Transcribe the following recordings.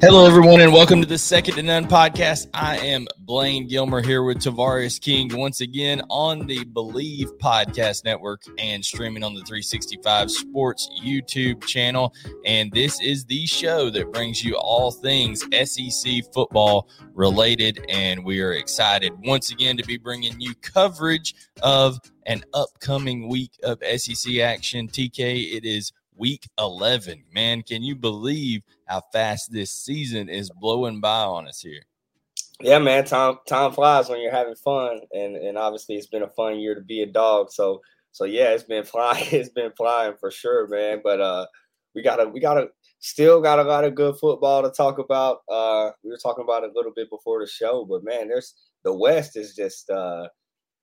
Hello, everyone, and welcome to the Second to None podcast. I am Blaine Gilmer here with Tavarres King once again on the Bleav Podcast Network and streaming on the 365 Sports YouTube channel. And this is the show that brings you all things SEC football related. And we are excited once again to be bringing you coverage of an upcoming week of SEC action. TK, it is week 11. Man, can you believe how fast this season is blowing by on us here? Yeah, man, time time flies when you're having fun, and and obviously it's been a fun year to be a dog. So so yeah, it's been flying. It's been flying for sure, man. But uh, we gotta we gotta still got a lot of good football to talk about. Uh, we were talking about it a little bit before the show, but man, there's the West is just uh,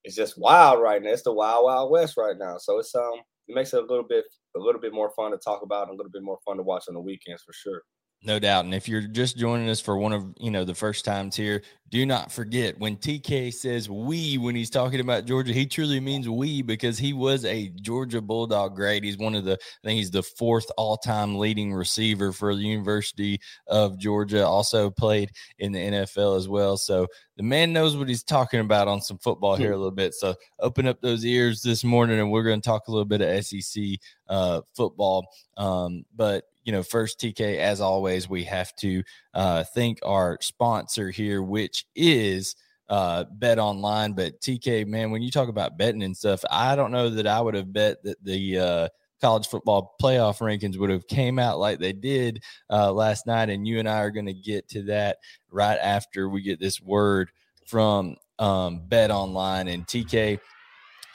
it's just wild right now. It's the wild wild West right now. So it's um it makes it a little bit a little bit more fun to talk about and a little bit more fun to watch on the weekends for sure. No doubt. And if you're just joining us for one of, you know, the first times here, do not forget when TK says we when he's talking about Georgia, he truly means we because he was a Georgia Bulldog great. He's one of the I think he's the fourth all-time leading receiver for the University of Georgia. Also played in the NFL as well. So the man knows what he's talking about on some football here a little bit. So open up those ears this morning and we're going to talk a little bit of SEC uh, football. Um, but you know, first TK, as always, we have to uh, thank our sponsor here, which is uh, Bet Online. But TK, man, when you talk about betting and stuff, I don't know that I would have bet that the uh, college football playoff rankings would have came out like they did uh, last night. And you and I are going to get to that right after we get this word from um, Bet Online and TK.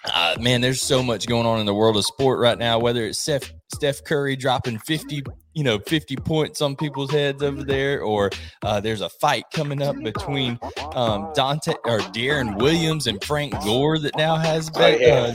Uh, man, there's so much going on in the world of sport right now. Whether it's Steph, Steph Curry dropping 50, you know, 50 points on people's heads over there, or uh, there's a fight coming up between um, Dante or Deron Williams and Frank Gore that now has, bet, uh,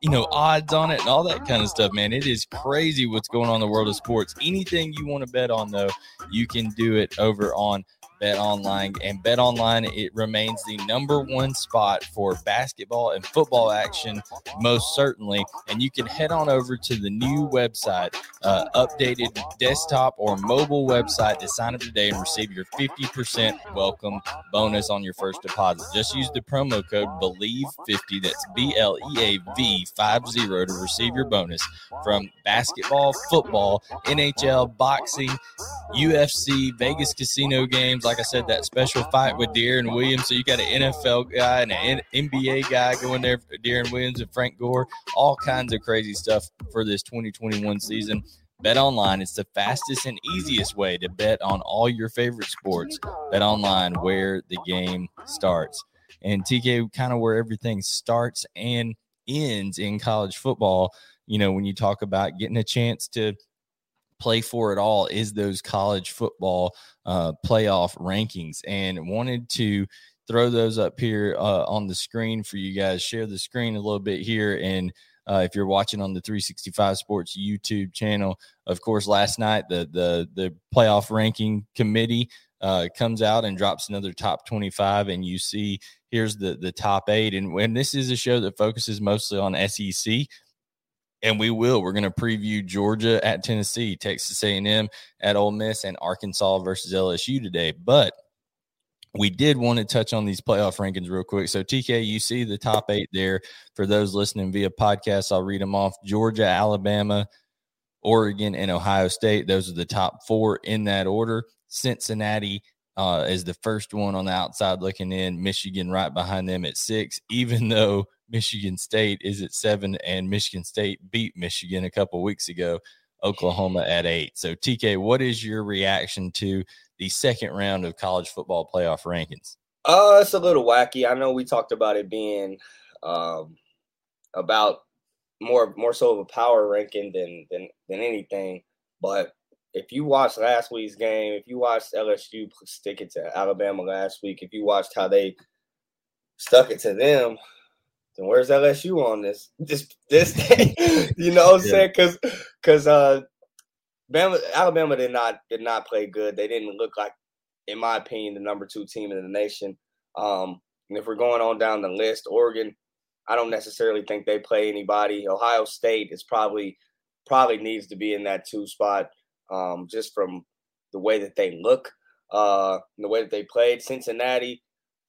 you know, odds on it and all that kind of stuff. Man, it is crazy what's going on in the world of sports. Anything you want to bet on, though, you can do it over on Bet Online. And Bet Online, it remains the number one spot for basketball and football action, most certainly. And you can head on over to the new website, uh, updated desktop or mobile website to sign up today and receive your 50% welcome bonus on your first deposit. Just use the promo code BLEAV50, that's B L E A V 50 to receive your bonus from basketball, football, NHL, boxing, UFC, Vegas casino games. Like I said, that special fight with Deron Williams. So you got an NFL guy and an NBA guy going there, Deron Williams and Frank Gore. All kinds of crazy stuff for this 2021 season. Bet online, it's the fastest and easiest way to bet on all your favorite sports. Bet online, where the game starts. And TK, kind of where everything starts and ends in college football. You know, when you talk about getting a chance to play for it all is those college football uh, playoff rankings and wanted to throw those up here uh, on the screen for you guys. Share the screen a little bit here and uh, if you're watching on the 365 sports youtube channel of course last night the the the playoff ranking committee uh, comes out and drops another top 25 and you see here's the the top eight. And when this is a show that focuses mostly on sec and we will. We're going to preview Georgia at Tennessee, Texas A&M at Ole Miss, and Arkansas versus LSU today. But we did want to touch on these playoff rankings real quick. So, TK, you see the top eight there for those listening via podcast. I'll read them off Georgia, Alabama, Oregon, and Ohio State. Those are the top four in that order. Cincinnati uh, is the first one on the outside looking in. Michigan right behind them at six, even though Michigan State is at seven and Michigan State beat Michigan a couple weeks ago. Oklahoma at eight. So, TK, what is your reaction to the second round of college football playoff rankings? Uh, it's a little wacky. I know we talked about it being um, about more more so of a power ranking than than than anything. But if you watched last week's game, if you watched LSU stick it to Alabama last week, if you watched how they stuck it to them, then where's LSU on this this this thing? you know what I'm yeah. saying? Because because uh Bama, Alabama did not did not play good. They didn't look like, in my opinion, the number two team in the nation. Um, and if we're going on down the list, Oregon, I don't necessarily think they play anybody. Ohio State is probably probably needs to be in that two spot, um, just from the way that they look, uh, the way that they played. Cincinnati,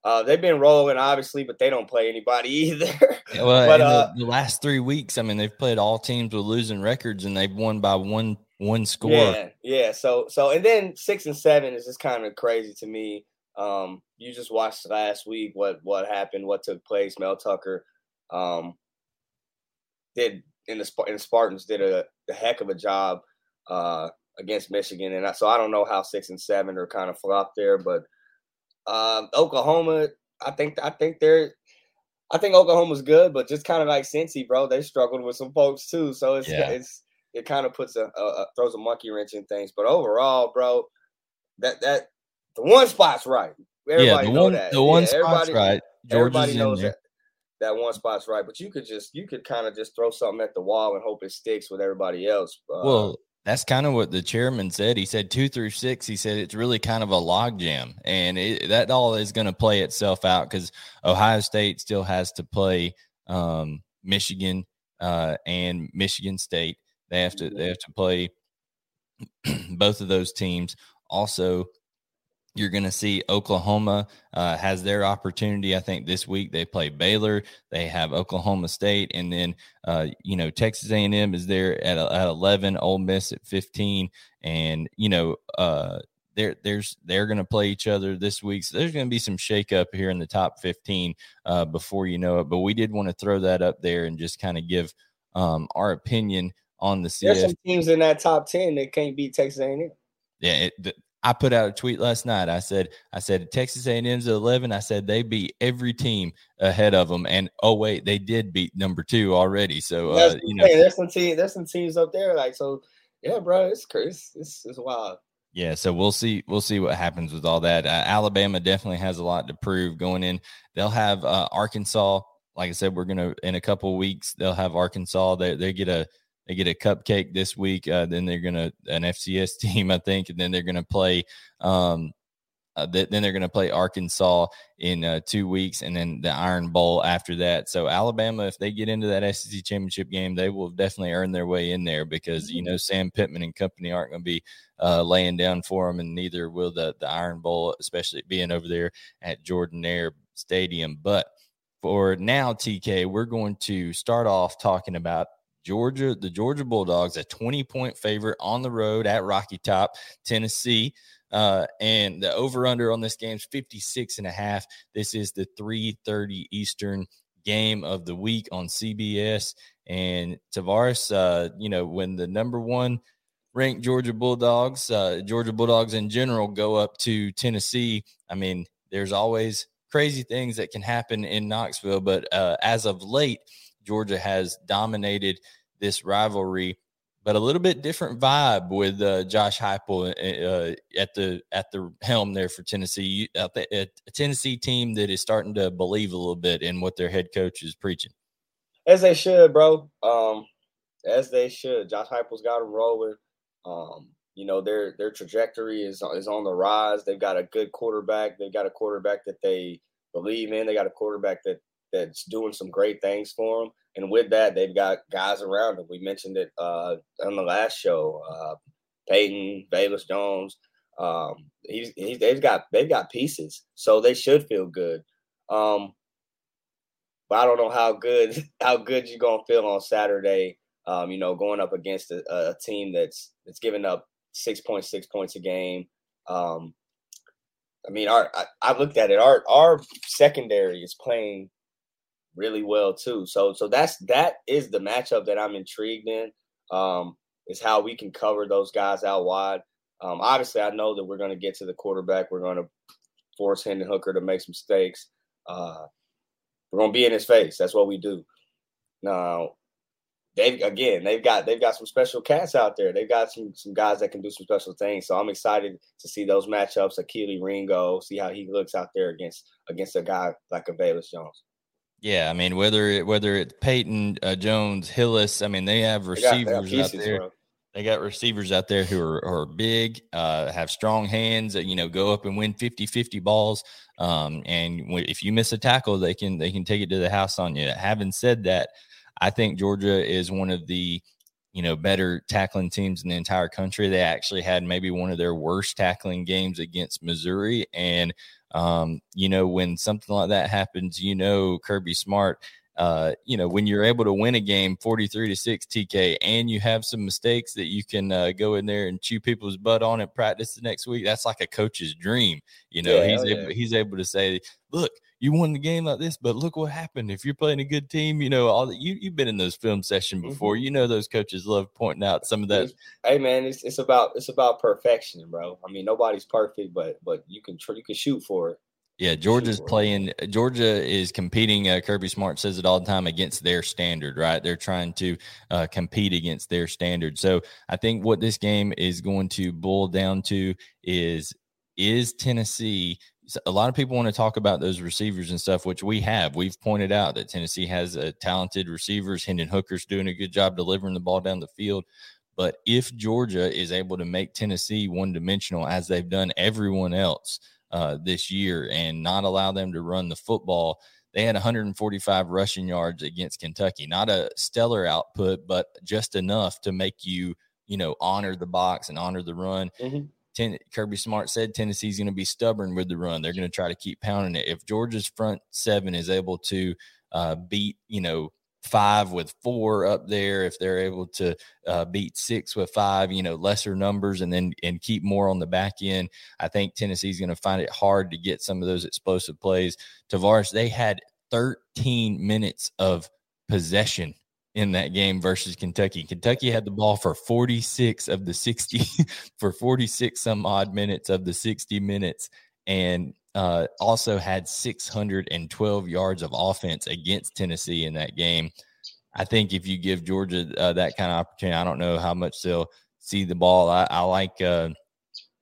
uh, they've been rolling, obviously, but they don't play anybody either. well, but uh, the, the, last three weeks, I mean, they've played all teams with losing records, and they've won by one one score. Yeah, yeah. So so and then six and seven is just kind of crazy to me. Um, you just watched last week what what happened, what took place. Mel Tucker um, did in the the Spartans did a, a heck of a job uh, against Michigan, and I, so I don't know how six and seven are kind of flopped there, but uh, Oklahoma, I think I think they're I think Oklahoma's good, but just kind of like Cincy, bro, they struggled with some folks too. So it's yeah. it's it kind of puts a, a, throws a monkey wrench in things. But overall, bro, that that the one spot's right. Everybody yeah, the one, that. The one yeah, spot's right. Georgia's everybody knows that that one spot's right. But you could just you could kind of just throw something at the wall and hope it sticks with everybody else. Uh, well, that's kind of what the chairman said. He said two through six. He said it's really kind of a logjam, and it, that all is going to play itself out because Ohio State still has to play um, Michigan uh, and Michigan State. They have to they have to play both of those teams. Also, you're going to see Oklahoma uh, has their opportunity. I think this week they play Baylor. They have Oklahoma State, and then uh, you know Texas A&M is there at, at 11, Ole Miss at 15, and you know uh, they're there's they're going to play each other this week. So there's going to be some shakeup here in the top 15 uh, before you know it. But we did want to throw that up there and just kind of give um, our opinion on the. There's some teams in that top ten that can't beat Texas A&M. Yeah, it, I put out a tweet last night. I said, I said Texas A&M's at eleven. I said they beat every team ahead of them, and oh wait, they did beat number two already. So uh, you know, there's some team, there's some teams up there like so. Yeah, bro, it's crazy. It's, it's wild. Yeah, so we'll see. We'll see what happens with all that. Uh, Alabama definitely has a lot to prove going in. They'll have uh, Arkansas. Like I said, we're gonna in a couple weeks. They'll have Arkansas. They they get a they get a cupcake this week. Uh, then they're gonna an FCS team, I think, and then they're gonna play. Um, uh, th- then they're going to play Arkansas in uh, two weeks, and then the Iron Bowl after that. So Alabama, if they get into that SEC championship game, they will definitely earn their way in there because you know Sam Pittman and company aren't going to be uh, laying down for them, and neither will the the Iron Bowl, especially being over there at Jordan-Hare Stadium. But for now, TK, we're going to start off talking about Georgia, the Georgia Bulldogs, a 20 point favorite on the road at Rocky Top, Tennessee. Uh, and the over under on this game is 56 and a half. This is the 3:30 Eastern game of the week on CBS. And Tavarres, uh, you know, when the number one ranked Georgia Bulldogs, uh, Georgia Bulldogs in general go up to Tennessee, I mean, there's always crazy things that can happen in Knoxville. But uh, as of late, Georgia has dominated this rivalry, but a little bit different vibe with uh, Josh Heupel uh, at the at the helm there for Tennessee. A Tennessee team that is starting to believe a little bit in what their head coach is preaching. As they should, bro. Um, as they should. Josh Heupel's got them rolling. Um, you know their their trajectory is is on the rise. They've got a good quarterback. They've got a quarterback that they believe in. They got a quarterback that that's doing some great things for them. And with that, they've got guys around them. We mentioned it uh, on the last show: uh, Payton, Velus Jones, Um, he's, he's they've got they've got pieces, so they should feel good. Um, but I don't know how good how good you're gonna feel on Saturday. Um, you know, going up against a, a team that's that's giving up six point six points a game. Um, I mean, our I, I looked at it. Our our secondary is playing really well too. So so that's that is the matchup that I'm intrigued in. Um, is how we can cover those guys out wide. Um, obviously, I know that we're going to get to the quarterback. We're going to force Hendon Hooker to make some mistakes. Uh, we're going to be in his face. That's what we do. Now, they again, they've got they've got some special cats out there. They've got some some guys that can do some special things. So I'm excited to see those matchups. Kelee Ringo, see how he looks out there against against a guy like a Velus Jones. Yeah, I mean whether it, whether it's Payton uh, Jones, Hillis, I mean they have receivers they got, they got out there. Bro. They got receivers out there who are, are big, uh, have strong hands, you know, go up and win 50-50 balls. Um, and if you miss a tackle, they can they can take it to the house on you. Having said that, I think Georgia is one of the you know better tackling teams in the entire country. They actually had maybe one of their worst tackling games against Missouri, and um, you know, when something like that happens, you know, Kirby Smart, uh, you know, when you're able to win a game 43 to 6 TK and you have some mistakes that you can uh, go in there and chew people's butt on and practice the next week, that's like a coach's dream. You know, yeah, he's, yeah. able, he's able to say, look, you won the game like this, but look what happened. If you're playing a good team, you know, all that you, you've been in those film session before. Mm-hmm. You know, those coaches love pointing out some of that. Hey man, it's, it's about, it's about perfection, bro. I mean, nobody's perfect, but, but you can, you can shoot for it. Yeah, Georgia's playing. Georgia is competing. Uh, Kirby Smart says it all the time against their standard, right? They're trying to uh, compete against their standard. So I think what this game is going to boil down to is is Tennessee a lot of people want to talk about those receivers and stuff, which we have. We've pointed out that Tennessee has a talented receivers. Hendon Hooker's doing a good job delivering the ball down the field. But if Georgia is able to make Tennessee one dimensional as they've done everyone else uh, this year and not allow them to run the football, they had 145 rushing yards against Kentucky. Not a stellar output, but just enough to make you, you know, honor the box and honor the run. Mm-hmm. Ten, Kirby Smart said Tennessee's going to be stubborn with the run. They're going to try to keep pounding it. If Georgia's front seven is able to uh, beat, you know, five with four up there, if they're able to uh, beat six with five, you know, lesser numbers, and then and keep more on the back end, I think Tennessee's going to find it hard to get some of those explosive plays. Tavarres, they had 13 minutes of possession in that game versus Kentucky. Kentucky had the ball for 46 of the 60 for 46 some odd minutes of the 60 minutes and uh, also had 612 yards of offense against Tennessee in that game. I think if you give Georgia uh, that kind of opportunity, I don't know how much they'll see the ball. I, I like uh,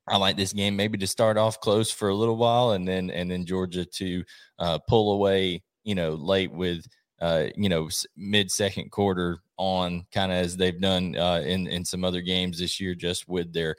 I like this game maybe to start off close for a little while and then and then Georgia to uh, pull away, you know, late with uh, you know, mid second quarter on kind of as they've done uh, in in some other games this year, just with their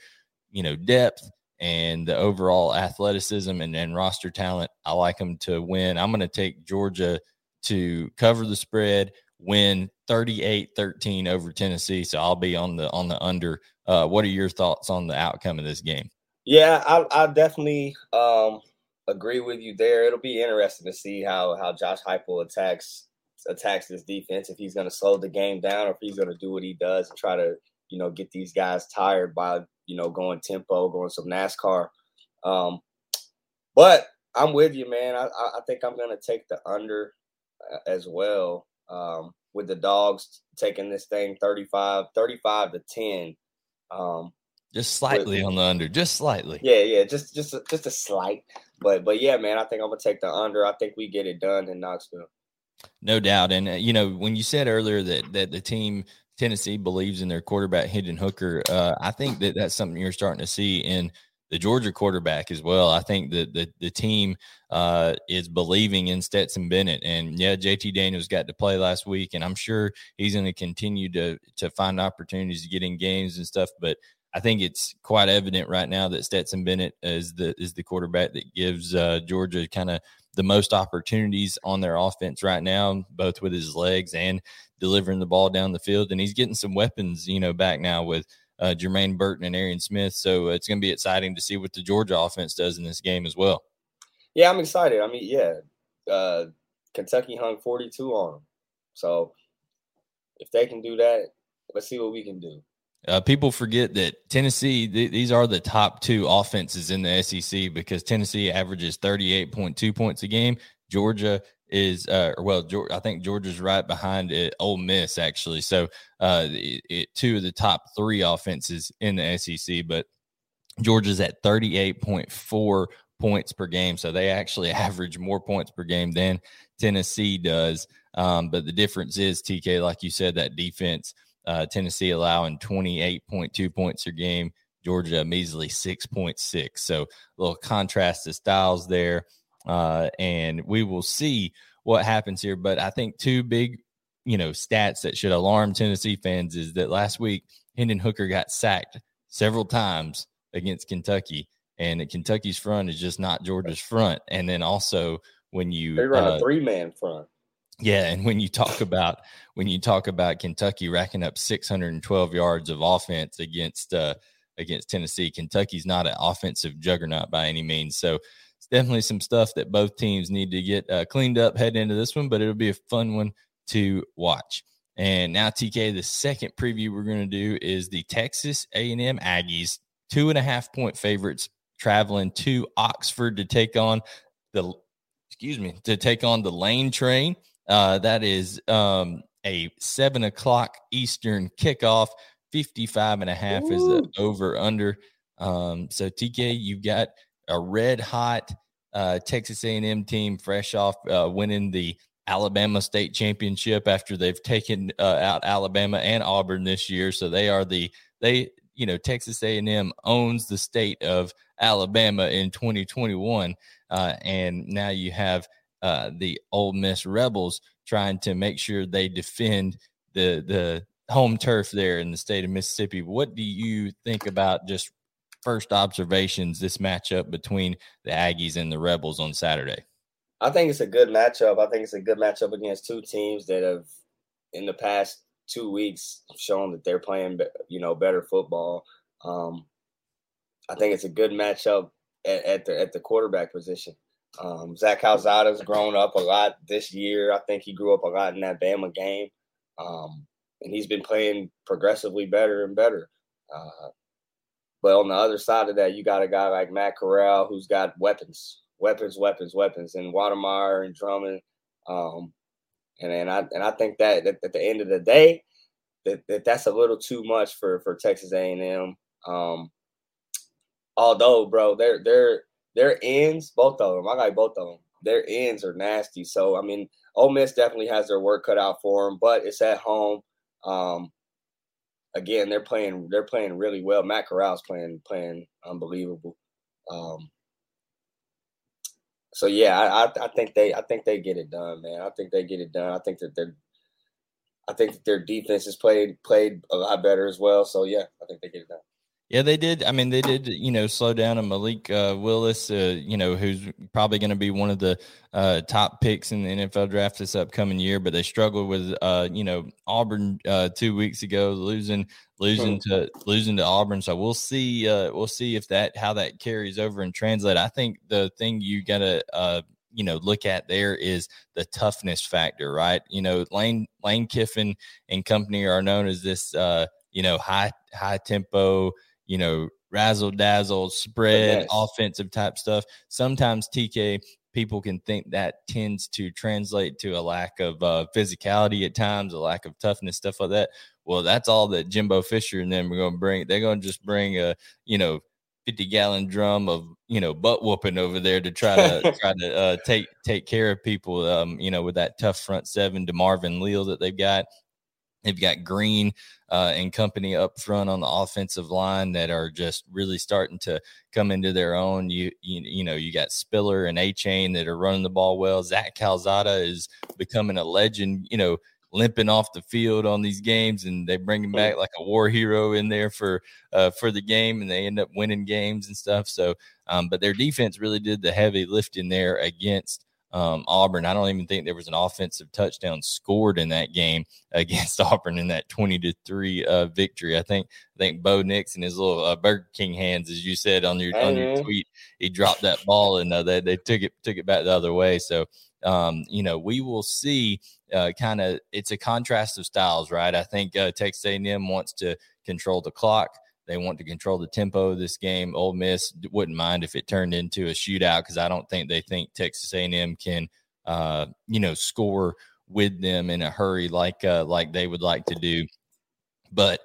you know depth and the overall athleticism and, and roster talent. I like them to win. I'm going to take Georgia to cover the spread, win 38-13 over Tennessee. So I'll be on the on the under. Uh, what are your thoughts on the outcome of this game? Yeah, I, I definitely um, agree with you there. It'll be interesting to see how how Josh Heupel attacks attacks this defense, if he's going to slow the game down or if he's going to do what he does and try to, you know, get these guys tired by, you know, going tempo, going some NASCAR. Um, but I'm with you, man. I, I think I'm going to take the under uh, as well um, with the dogs taking this thing 35, 35 to 10. Um, just slightly with, on the under, just slightly. Yeah, yeah, just just a, just a slight. But but yeah, man, I think I'm gonna take the under. I think we get it done in Knoxville. No doubt. And, uh, you know, when you said earlier that, that the team, Tennessee, believes in their quarterback, Hendon Hooker, uh, I think that that's something you're starting to see in the Georgia quarterback as well. I think that the, the team uh, is believing in Stetson Bennett. And yeah, JT Daniels got to play last week, and I'm sure he's going to continue to to find opportunities to get in games and stuff. But I think it's quite evident right now that Stetson Bennett is the is the quarterback that gives uh, Georgia kind of the most opportunities on their offense right now, both with his legs and delivering the ball down the field. And he's getting some weapons, you know, back now with uh, Jermaine Burton and Arian Smith. So it's going to be exciting to see what the Georgia offense does in this game as well. Yeah, I'm excited. I mean, yeah, uh, Kentucky hung 42 on them. So if they can do that, let's see what we can do. Uh, people forget that Tennessee, th- these are the top two offenses in the SEC because Tennessee averages 38.2 points a game. Georgia is, uh, well, I think Georgia's right behind it, Ole Miss, actually. So, uh, it, it, two of the top three offenses in the SEC, but Georgia's at 38.4 points per game. So they actually average more points per game than Tennessee does. Um, but the difference is, TK, like you said, that defense uh, Tennessee allowing 28.2 points a game. Georgia measly 6.6. So a little contrast to styles there. Uh, and we will see what happens here. But I think two big, you know, stats that should alarm Tennessee fans is that last week Hendon Hooker got sacked several times against Kentucky, and Kentucky's front is just not Georgia's front. And then also when you they run uh, a three man front. Yeah, and when you talk about when you talk about Kentucky racking up 612 yards of offense against uh, against Tennessee, Kentucky's not an offensive juggernaut by any means. So it's definitely some stuff that both teams need to get uh, cleaned up heading into this one, but it'll be a fun one to watch. And now, TK, the second preview we're going to do is the Texas A&M Aggies, two and a half point favorites, traveling to Oxford to take on the excuse me to take on the Lane Train. Uh, that is um, a seven o'clock Eastern kickoff. 55 and a half Ooh. is the over under. Um, so TK, you've got a red hot uh, Texas A&M team fresh off uh, winning the Alabama state championship after they've taken uh, out Alabama and Auburn this year. So they are the they you know Texas A&M owns the state of Alabama in 2021, uh, and now you have uh, the Ole Miss Rebels trying to make sure they defend the the home turf there in the state of Mississippi. What do you think about just first observations this matchup between the Aggies and the Rebels on Saturday? I think it's a good matchup. I think it's a good matchup against two teams that have in the past two weeks shown that they're playing you know better football. Um, I think it's a good matchup at, at the at the quarterback position. Um, Zach Calzada's grown up a lot this year. I think he grew up a lot in that Bama game. Um, and he's been playing progressively better and better. Uh, but on the other side of that, you got a guy like Matt Corral who's got weapons, weapons, weapons, weapons, and Wydermyer and Drummond. Um, and and I and I think that, at the end of the day, that, that that's a little too much for for Texas A&M. Um, although, bro, they're they're their ends, both of them, I like both of them. Their ends are nasty. So I mean, Ole Miss definitely has their work cut out for them, but it's at home. Um, again, they're playing they're playing really well. Matt Corral's playing playing unbelievable. Um, so yeah, I, I, I think they I think they get it done, man. I think they get it done. I think that they're I think that their defense has played played a lot better as well. So yeah, I think they get it done. Yeah, they did. I mean, they did, you know, slow down a Malik uh, Willis, uh, you know, who's probably going to be one of the uh, top picks in the NFL draft this upcoming year. But they struggled with, uh, you know, Auburn uh, two weeks ago, losing losing to losing to Auburn. So we'll see. Uh, we'll see if that how that carries over and translate. I think the thing you got to you know look at there is the toughness factor, right? You know, Lane Lane Kiffin and company are known as this, you know, high high tempo you know, razzle dazzle, spread, yes. offensive type stuff. Sometimes TK people can think that tends to translate to a lack of uh, physicality at times, a lack of toughness, stuff like that. Well, that's all that Jimbo Fisher and them are going to bring. They're going to just bring a, you know, 50 gallon drum of, you know, butt whooping over there to try to try to uh, take take care of people, um, you know, with that tough front seven DeMarvin Leal that they've got. They've got Green uh, and company up front on the offensive line that are just really starting to come into their own. You you, you know you got Spiller and Achane that are running the ball well. Zach Calzada is becoming a legend. You know limping off the field on these games and they bring him back like a war hero in there for uh, for the game and they end up winning games and stuff so um, but their defense really did the heavy lifting there against um, Auburn. I don't even think there was an offensive touchdown scored in that game against Auburn in that 20 to 3 uh, victory. I think I think Bo Nix and his little uh, Burger King hands, as you said on your on your tweet, he dropped that ball and uh, they, they took it took it back the other way. So um, you know, we will see uh, kind of it's a contrast of styles, right? I think uh, Texas A&M wants to control the clock. They want to control the tempo of this game. Ole Miss wouldn't mind if it turned into a shootout because I don't think they think Texas A&M can, uh, you know, score with them in a hurry like uh, like they would like to do. But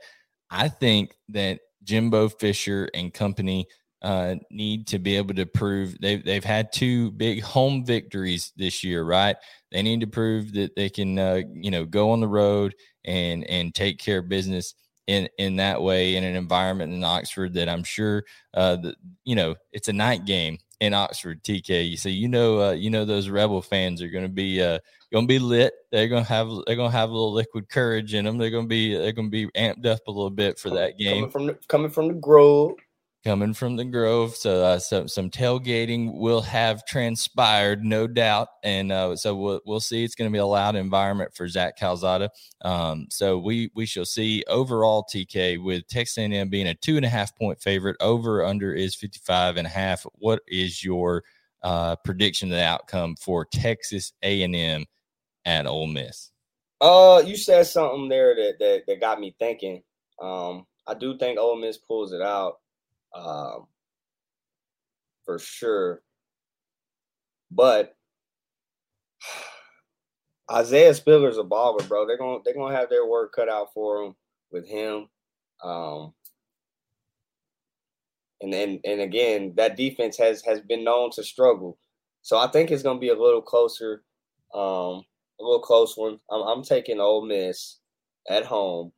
I think that Jimbo Fisher and company uh, need to be able to prove they've they've had two big home victories this year, right? They need to prove that they can, uh, you know, go on the road and and take care of business in in that way in an environment in Oxford that I'm sure uh that you know it's a night game in Oxford TK so you know uh, you know those rebel fans are going to be uh going to be lit. They're going to have they're going to have a little liquid courage in them they're going to be they're going to be amped up a little bit for that game. coming from the, coming from the Grove coming from the Grove. So, uh, some tailgating will have transpired, no doubt, and uh, so we'll we'll see. It's going to be a loud environment for Zach Calzada. Um, so we we shall see. Overall, TK with Texas A&M being a two and a half point favorite. Over under is 55 and a half. What is your uh, prediction of the outcome for Texas A&M at Ole Miss? Uh, you said something there that that, that got me thinking. Um, I do think Ole Miss pulls it out um, for sure. But Isaiah Spiller's a baller, bro. They're gonna they're gonna have their work cut out for him with him. Um, and then and again, that defense has has been known to struggle. So I think it's gonna be a little closer, um, a little close one. I'm, I'm taking Ole Miss at home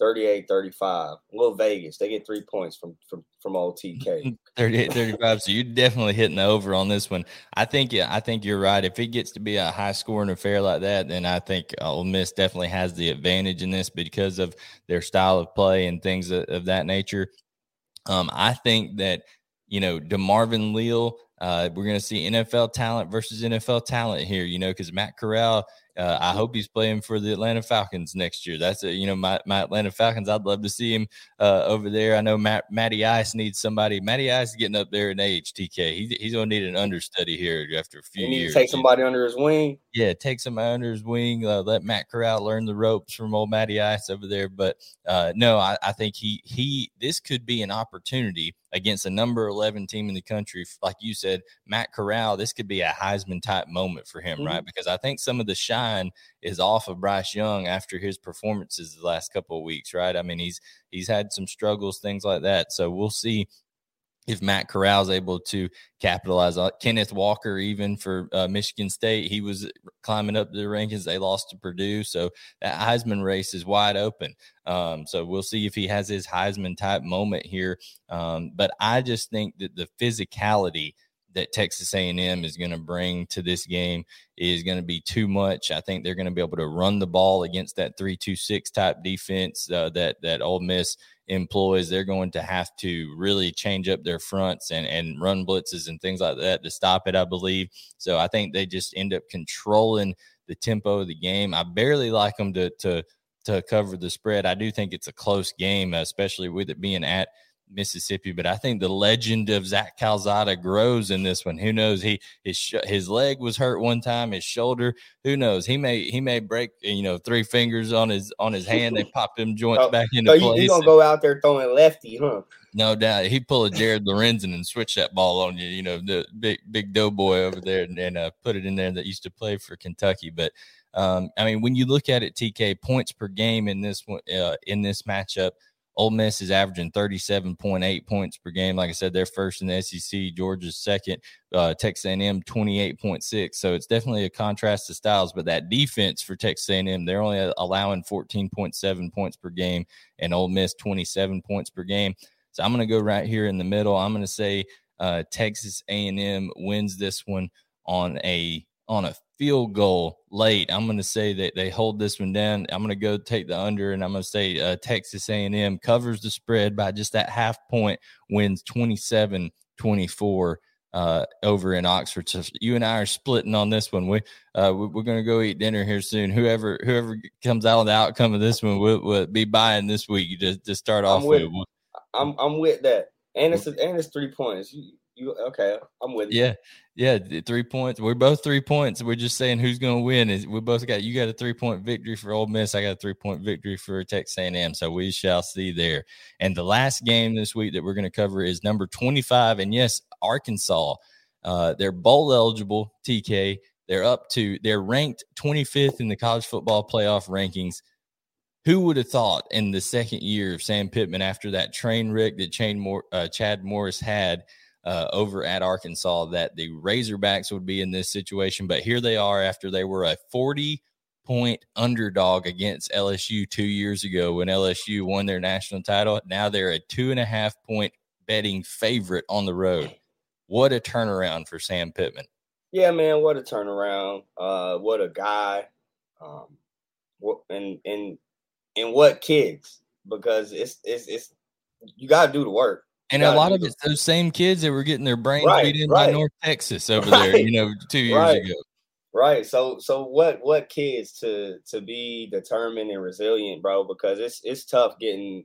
38 35. Little Vegas, they get three points from from from old TK. 38 35. so you're definitely hitting the over on this one. I think yeah, I think you're right. If it gets to be a high scoring affair like that, then I think Ole Miss definitely has the advantage in this because of their style of play and things of, of that nature. Um, I think that you know DeMarvin Leal. Uh, we're going to see NFL talent versus NFL talent here, you know, because Matt Corral uh, I hope he's playing for the Atlanta Falcons next year. That's a, you know my, my Atlanta Falcons. I'd love to see him uh, over there. I know Matt, Matty Ice needs somebody. Matty Ice is getting up there in age. TK, he's, he's gonna need an understudy here after a few years. You need to take somebody under his wing. Yeah, take somebody under his wing. Uh, let Matt Corral learn the ropes from old Matty Ice over there. But uh, no, I, I think he he this could be an opportunity against a number 11 team in the country. Like you said, Matt Corral, this could be a Heisman type moment for him, mm-hmm. right? Because I think some of the shine is off of Bryce Young after his performances the last couple of weeks, right? I mean, he's he's had some struggles, things like that. So we'll see if Matt Corral is able to capitalize on Kenneth Walker, even for uh, Michigan State, he was climbing up the rankings. They lost to Purdue, so that Heisman race is wide open. Um, so we'll see if he has his Heisman type moment here. Um, but I just think that the physicality that Texas A&M is going to bring to this game is going to be too much. I think they're going to be able to run the ball against that three-two-six type defense uh, that that Ole Miss employs. They're going to have to really change up their fronts and and run blitzes and things like that to stop it. I believe. So I think they just end up controlling the tempo of the game. I barely like them to to to cover the spread. I do think it's a close game, especially with it being at Mississippi, but I think the legend of Zach Calzada grows in this one. Who knows? He his his leg was hurt one time, his shoulder. Who knows? He may he may break you know three fingers on his on his hand. They pop them joints oh, back into so place. You gonna go out there throwing lefty, huh? No doubt. He pull a Jared Lorenzen and switch that ball on you. You know the big big doughboy over there, and, and uh, put it in there that used to play for Kentucky. But um, I mean, when you look at it, TK points per game in this one uh, in this matchup Ole Miss is averaging 37.8 points per game. Like I said, they're first in the SEC. Georgia's second. Uh, Texas A&M 28.6. So it's definitely a contrast to styles. But that defense for Texas A&M, they're only allowing 14.7 points per game, and Ole Miss 27 points per game. So I'm going to go right here in the middle. I'm going to say uh, Texas A&M wins this one on a on a field goal late. I'm going to say that they hold this one down. I'm going to go take the under, and I'm going to say uh, Texas A&M covers the spread by just that half point, wins 27 24. uh, over in Oxford. So you and I are splitting on this one. We uh, we're going to go eat dinner here soon. Whoever whoever comes out of the outcome of this one will, will be buying this week to, to start off I'm with, with. I'm I'm with that, and it's and it's three points. You, you okay? I'm with you. Yeah, yeah, three points. We're both three points. We're just saying who's going to win. Is we both got you got a three point victory for Ole Miss. I got a three point victory for Texas A&M. So we shall see there. And the last game this week that we're going to cover is number twenty five. And yes, Arkansas. Uh, they're bowl eligible. TK. They're up to. They're ranked twenty fifth in the college football playoff rankings. Who would have thought in the second year of Sam Pittman after that train wreck that uh, Chad Morris had uh, over at Arkansas that the Razorbacks would be in this situation. But here they are after they were a 40 point underdog against LSU two years ago when LSU won their national title. Now they're a two and a half point betting favorite on the road. What a turnaround for Sam Pittman. Yeah, man, what a turnaround. Uh, what a guy. Um, what and and and what kids because it's it's it's you got to do the work. And a lot of it's those same kids that were getting their brains Right, beat in right. by North Texas over there, you know, two years right. ago. Right. So so what what kids to to be determined and resilient, bro, because it's it's tough getting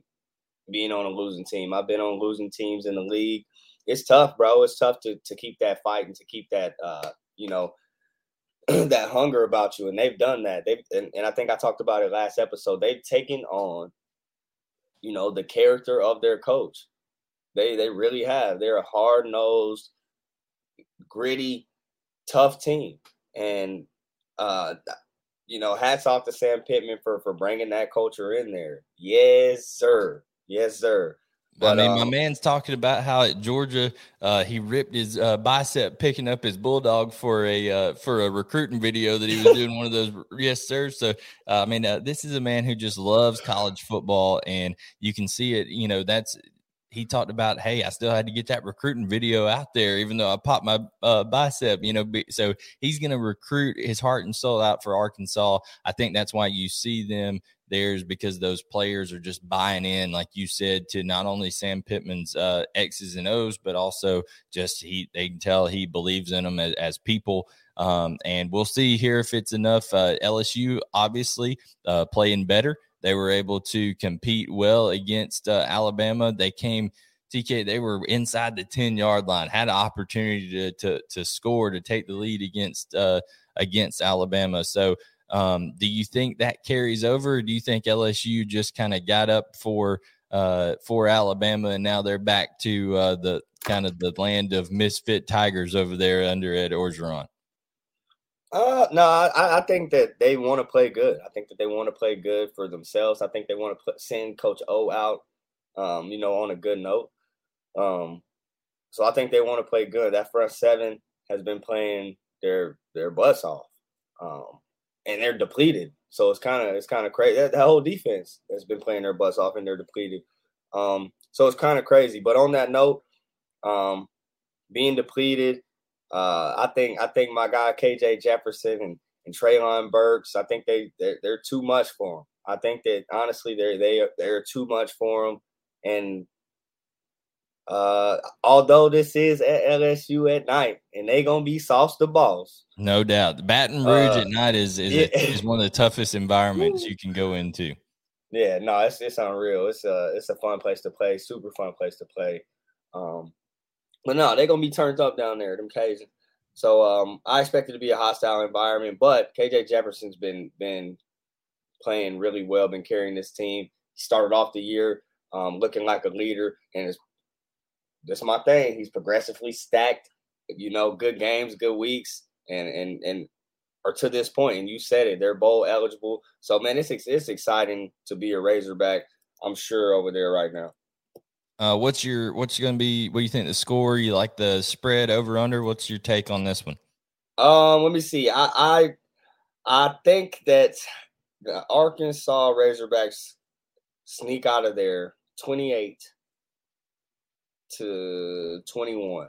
being on a losing team. I've been on losing teams in the league. It's tough, bro. It's tough to to keep that fight and to keep that uh, you know, that hunger about you. And they've done that. They've and, and I think I talked about it last episode. They've taken on, you know, the character of their coach. They they really have. They're a hard nosed, gritty, tough team and uh you know hats off to sam pittman for for bringing that culture in there yes sir yes sir I mean, my um, man's talking about how at Georgia, uh, he ripped his uh, bicep picking up his bulldog for a uh, for a recruiting video that he was doing one of those. Yes, sir. So, uh, I mean, uh, this is a man who just loves college football, and you can see it. You know, that's he talked about. Hey, I still had to get that recruiting video out there, even though I popped my uh, bicep. You know, so he's going to recruit his heart and soul out for Arkansas. I think that's why you see them there's because those players are just buying in, like you said, to not only Sam Pittman's uh, X's and O's, but also just he they can tell he believes in them as, as people. Um, and we'll see here if it's enough. Uh, LSU obviously uh, playing better. They were able to compete well against uh, Alabama. They came. TK, they were inside the 10 yard line, had an opportunity to, to, to score, to take the lead against, uh, against Alabama. So, um, do you think that carries over? Do you think LSU just kind of got up for uh, for Alabama and now they're back to uh, the kind of the land of misfit tigers over there under Ed Orgeron? Uh no i i think that they want to play good i think that they want to play good for themselves i think they want to put, send coach o out um you know on a good note um so i think they want to play good that front seven has been playing their their butts off um and they're depleted. So it's kind of it's kind of crazy. That, that whole defense has been playing their butts off and they're depleted. Um, so it's kind of crazy. But on that note, um, being depleted, uh, I think I think my guy KJ Jefferson and and Treylon Burks, I think they they're, they're too much for them. I think that honestly they're they are, they're too much for them. And uh, although this is at LSU at night, and they gonna be sauce the balls. No doubt. The Baton Rouge Uh, at night is is, yeah. is one of the toughest environments you can go into. Yeah, no, it's it's unreal. It's a it's a fun place to play, super fun place to play. Um, but no, they're gonna be turned up down there, them Cajuns. So um, I expect it to be a hostile environment, but KJ Jefferson's been been playing really well, been carrying this team. He started off the year um, looking like a leader, and it's that's my thing. He's progressively stacked, you know, good games, good weeks, and and and or to this point, and you said it, they're bowl eligible. So man, it's it's exciting to be a Razorback. I'm sure over there right now. Uh, what's your what's going to be? What do you think the score? You like the spread over under? What's your take on this one? Um, let me see. I I I think that the Arkansas Razorbacks sneak out of there 28 to 21.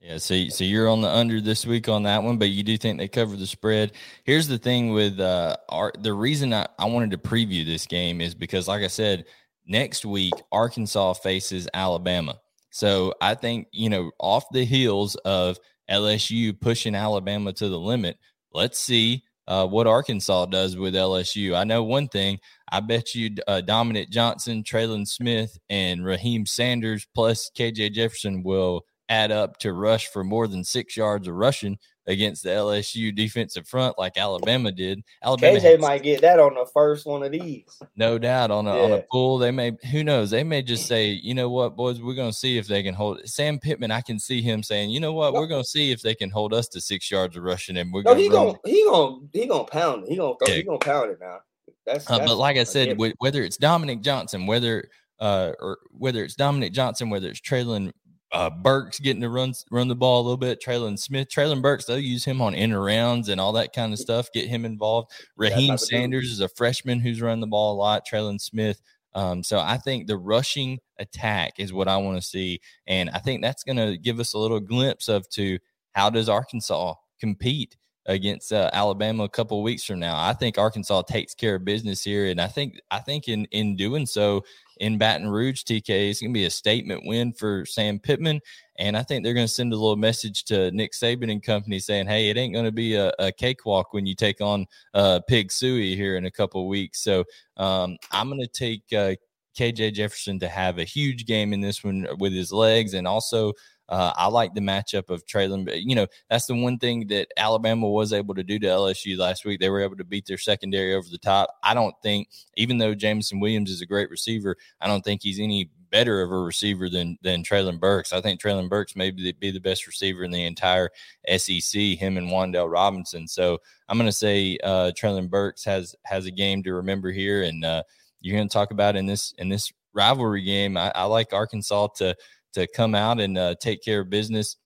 Yeah, so so you're on the under this week on that one, but you do think they cover the spread. Here's the thing with uh our the reason I, I wanted to preview this game is because like I said, next week Arkansas faces Alabama. So I think, you know, off the heels of LSU pushing Alabama to the limit, let's see uh, what Arkansas does with LSU. I know one thing. I bet you uh, Dominique Johnson, Trelon Smith, and Raheem Sanders plus KJ Jefferson will add up to rush for more than six yards of rushing against the LSU defensive front like Alabama did. Alabama KJ might get that on the first one of these. No doubt on a yeah. on a pull. They may who knows, they may just say, you know what, boys, we're gonna see if they can hold it. Sam Pittman, I can see him saying, you know what, we're gonna see if they can hold us to six yards of rushing and we're no, gonna he gonna he gonna he gonna pound it. He gonna yeah. he gonna pound it now. That's, uh, but like I said, whether it's Dominique Johnson, whether uh, or whether it's Dominique Johnson, whether it's Treylon uh, Burks getting to run run the ball a little bit. Trelon Smith, Treylon Burks, they'll use him on in rounds and all that kind of stuff. Get him involved. Raheim Sanders is a freshman who's run the ball a lot. Trelon Smith. Um, so I think the rushing attack is what I want to see, and I think that's going to give us a little glimpse of to how does Arkansas compete against uh, Alabama a couple weeks from now. I think Arkansas takes care of business here, and I think I think in in doing so, in Baton Rouge, TK. It's going to be a statement win for Sam Pittman. And I think they're going to send a little message to Nick Saban and company saying, hey, it ain't going to be a, a, cakewalk when you take on uh, Pig Sooie here in a couple weeks. So um, I'm going to take uh, KJ Jefferson to have a huge game in this one with his legs and also uh, I like the matchup of Treylon. You know, that's the one thing that Alabama was able to do to LSU last week. They were able to beat their secondary over the top. I don't think, even though Jameson Williams is a great receiver, I don't think he's any better of a receiver than than Treylon Burks. I think Treylon Burks may be the, be the best receiver in the entire SEC. Him and Wan'Dale Robinson. So I'm going to say uh, Treylon Burks has has a game to remember here, and uh, you're going to talk about in this in this rivalry game. I, I like Arkansas to to come out and uh, take care of business.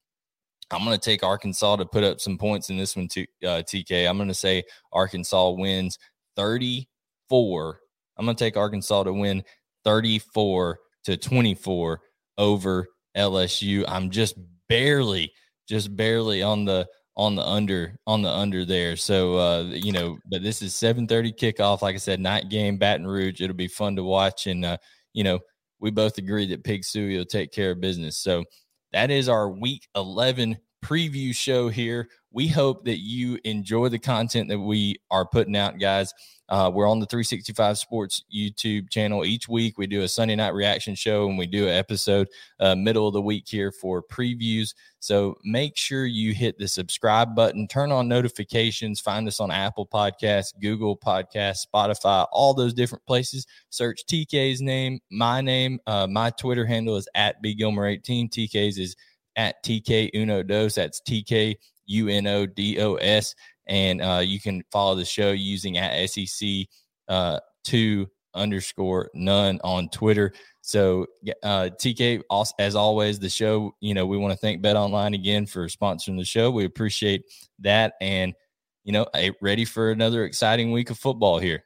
I'm going to take Arkansas to put up some points in this one, too, uh, TK. I'm going to say Arkansas wins 34. I'm going to take Arkansas to win 34 to 24 over LSU. I'm just barely, just barely on the on the under on the under there. So uh, you know, but this is 7:30 kickoff. Like I said, night game, Baton Rouge. It'll be fun to watch, and uh, you know, we both agree that Pig Sooie will take care of business. So that is our week 11 preview show here. We hope that you enjoy the content that we are putting out, guys. Uh, we're on the 365 Sports YouTube channel each week. We do a Sunday night reaction show and we do an episode uh, middle of the week here for previews. So make sure you hit the subscribe button, turn on notifications, find us on Apple Podcasts, Google Podcasts, Spotify, all those different places. Search TK's name, my name. Uh, my Twitter handle is at bgilmer18. TK's is at TK Uno Dos. That's TK U N O D O S and uh, you can follow the show using at SEC uh, two underscore none on Twitter. So uh, TK, as always, the show. You know, we want to thank Bet Online again for sponsoring the show. We appreciate that, and you know, ready for another exciting week of football here.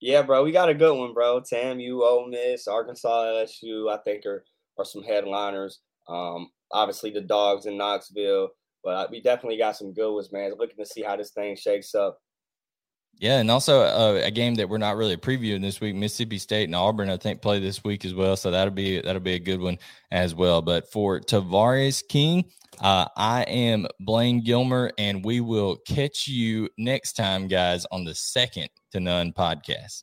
Yeah, bro, we got a good one, bro. TAMU, Ole Miss, Arkansas, LSU. I think are are some headliners. Um, obviously, the dogs in Knoxville. But we definitely got some good ones, man. Looking to see how this thing shakes up. Yeah, and also uh, a game that we're not really previewing this week, Mississippi State and Auburn, I think play this week as well. So that'll be that'll be a good one as well. But for Tavarres King, uh, I am Blaine Gilmer, and we will catch you next time, guys, on the second to none podcast.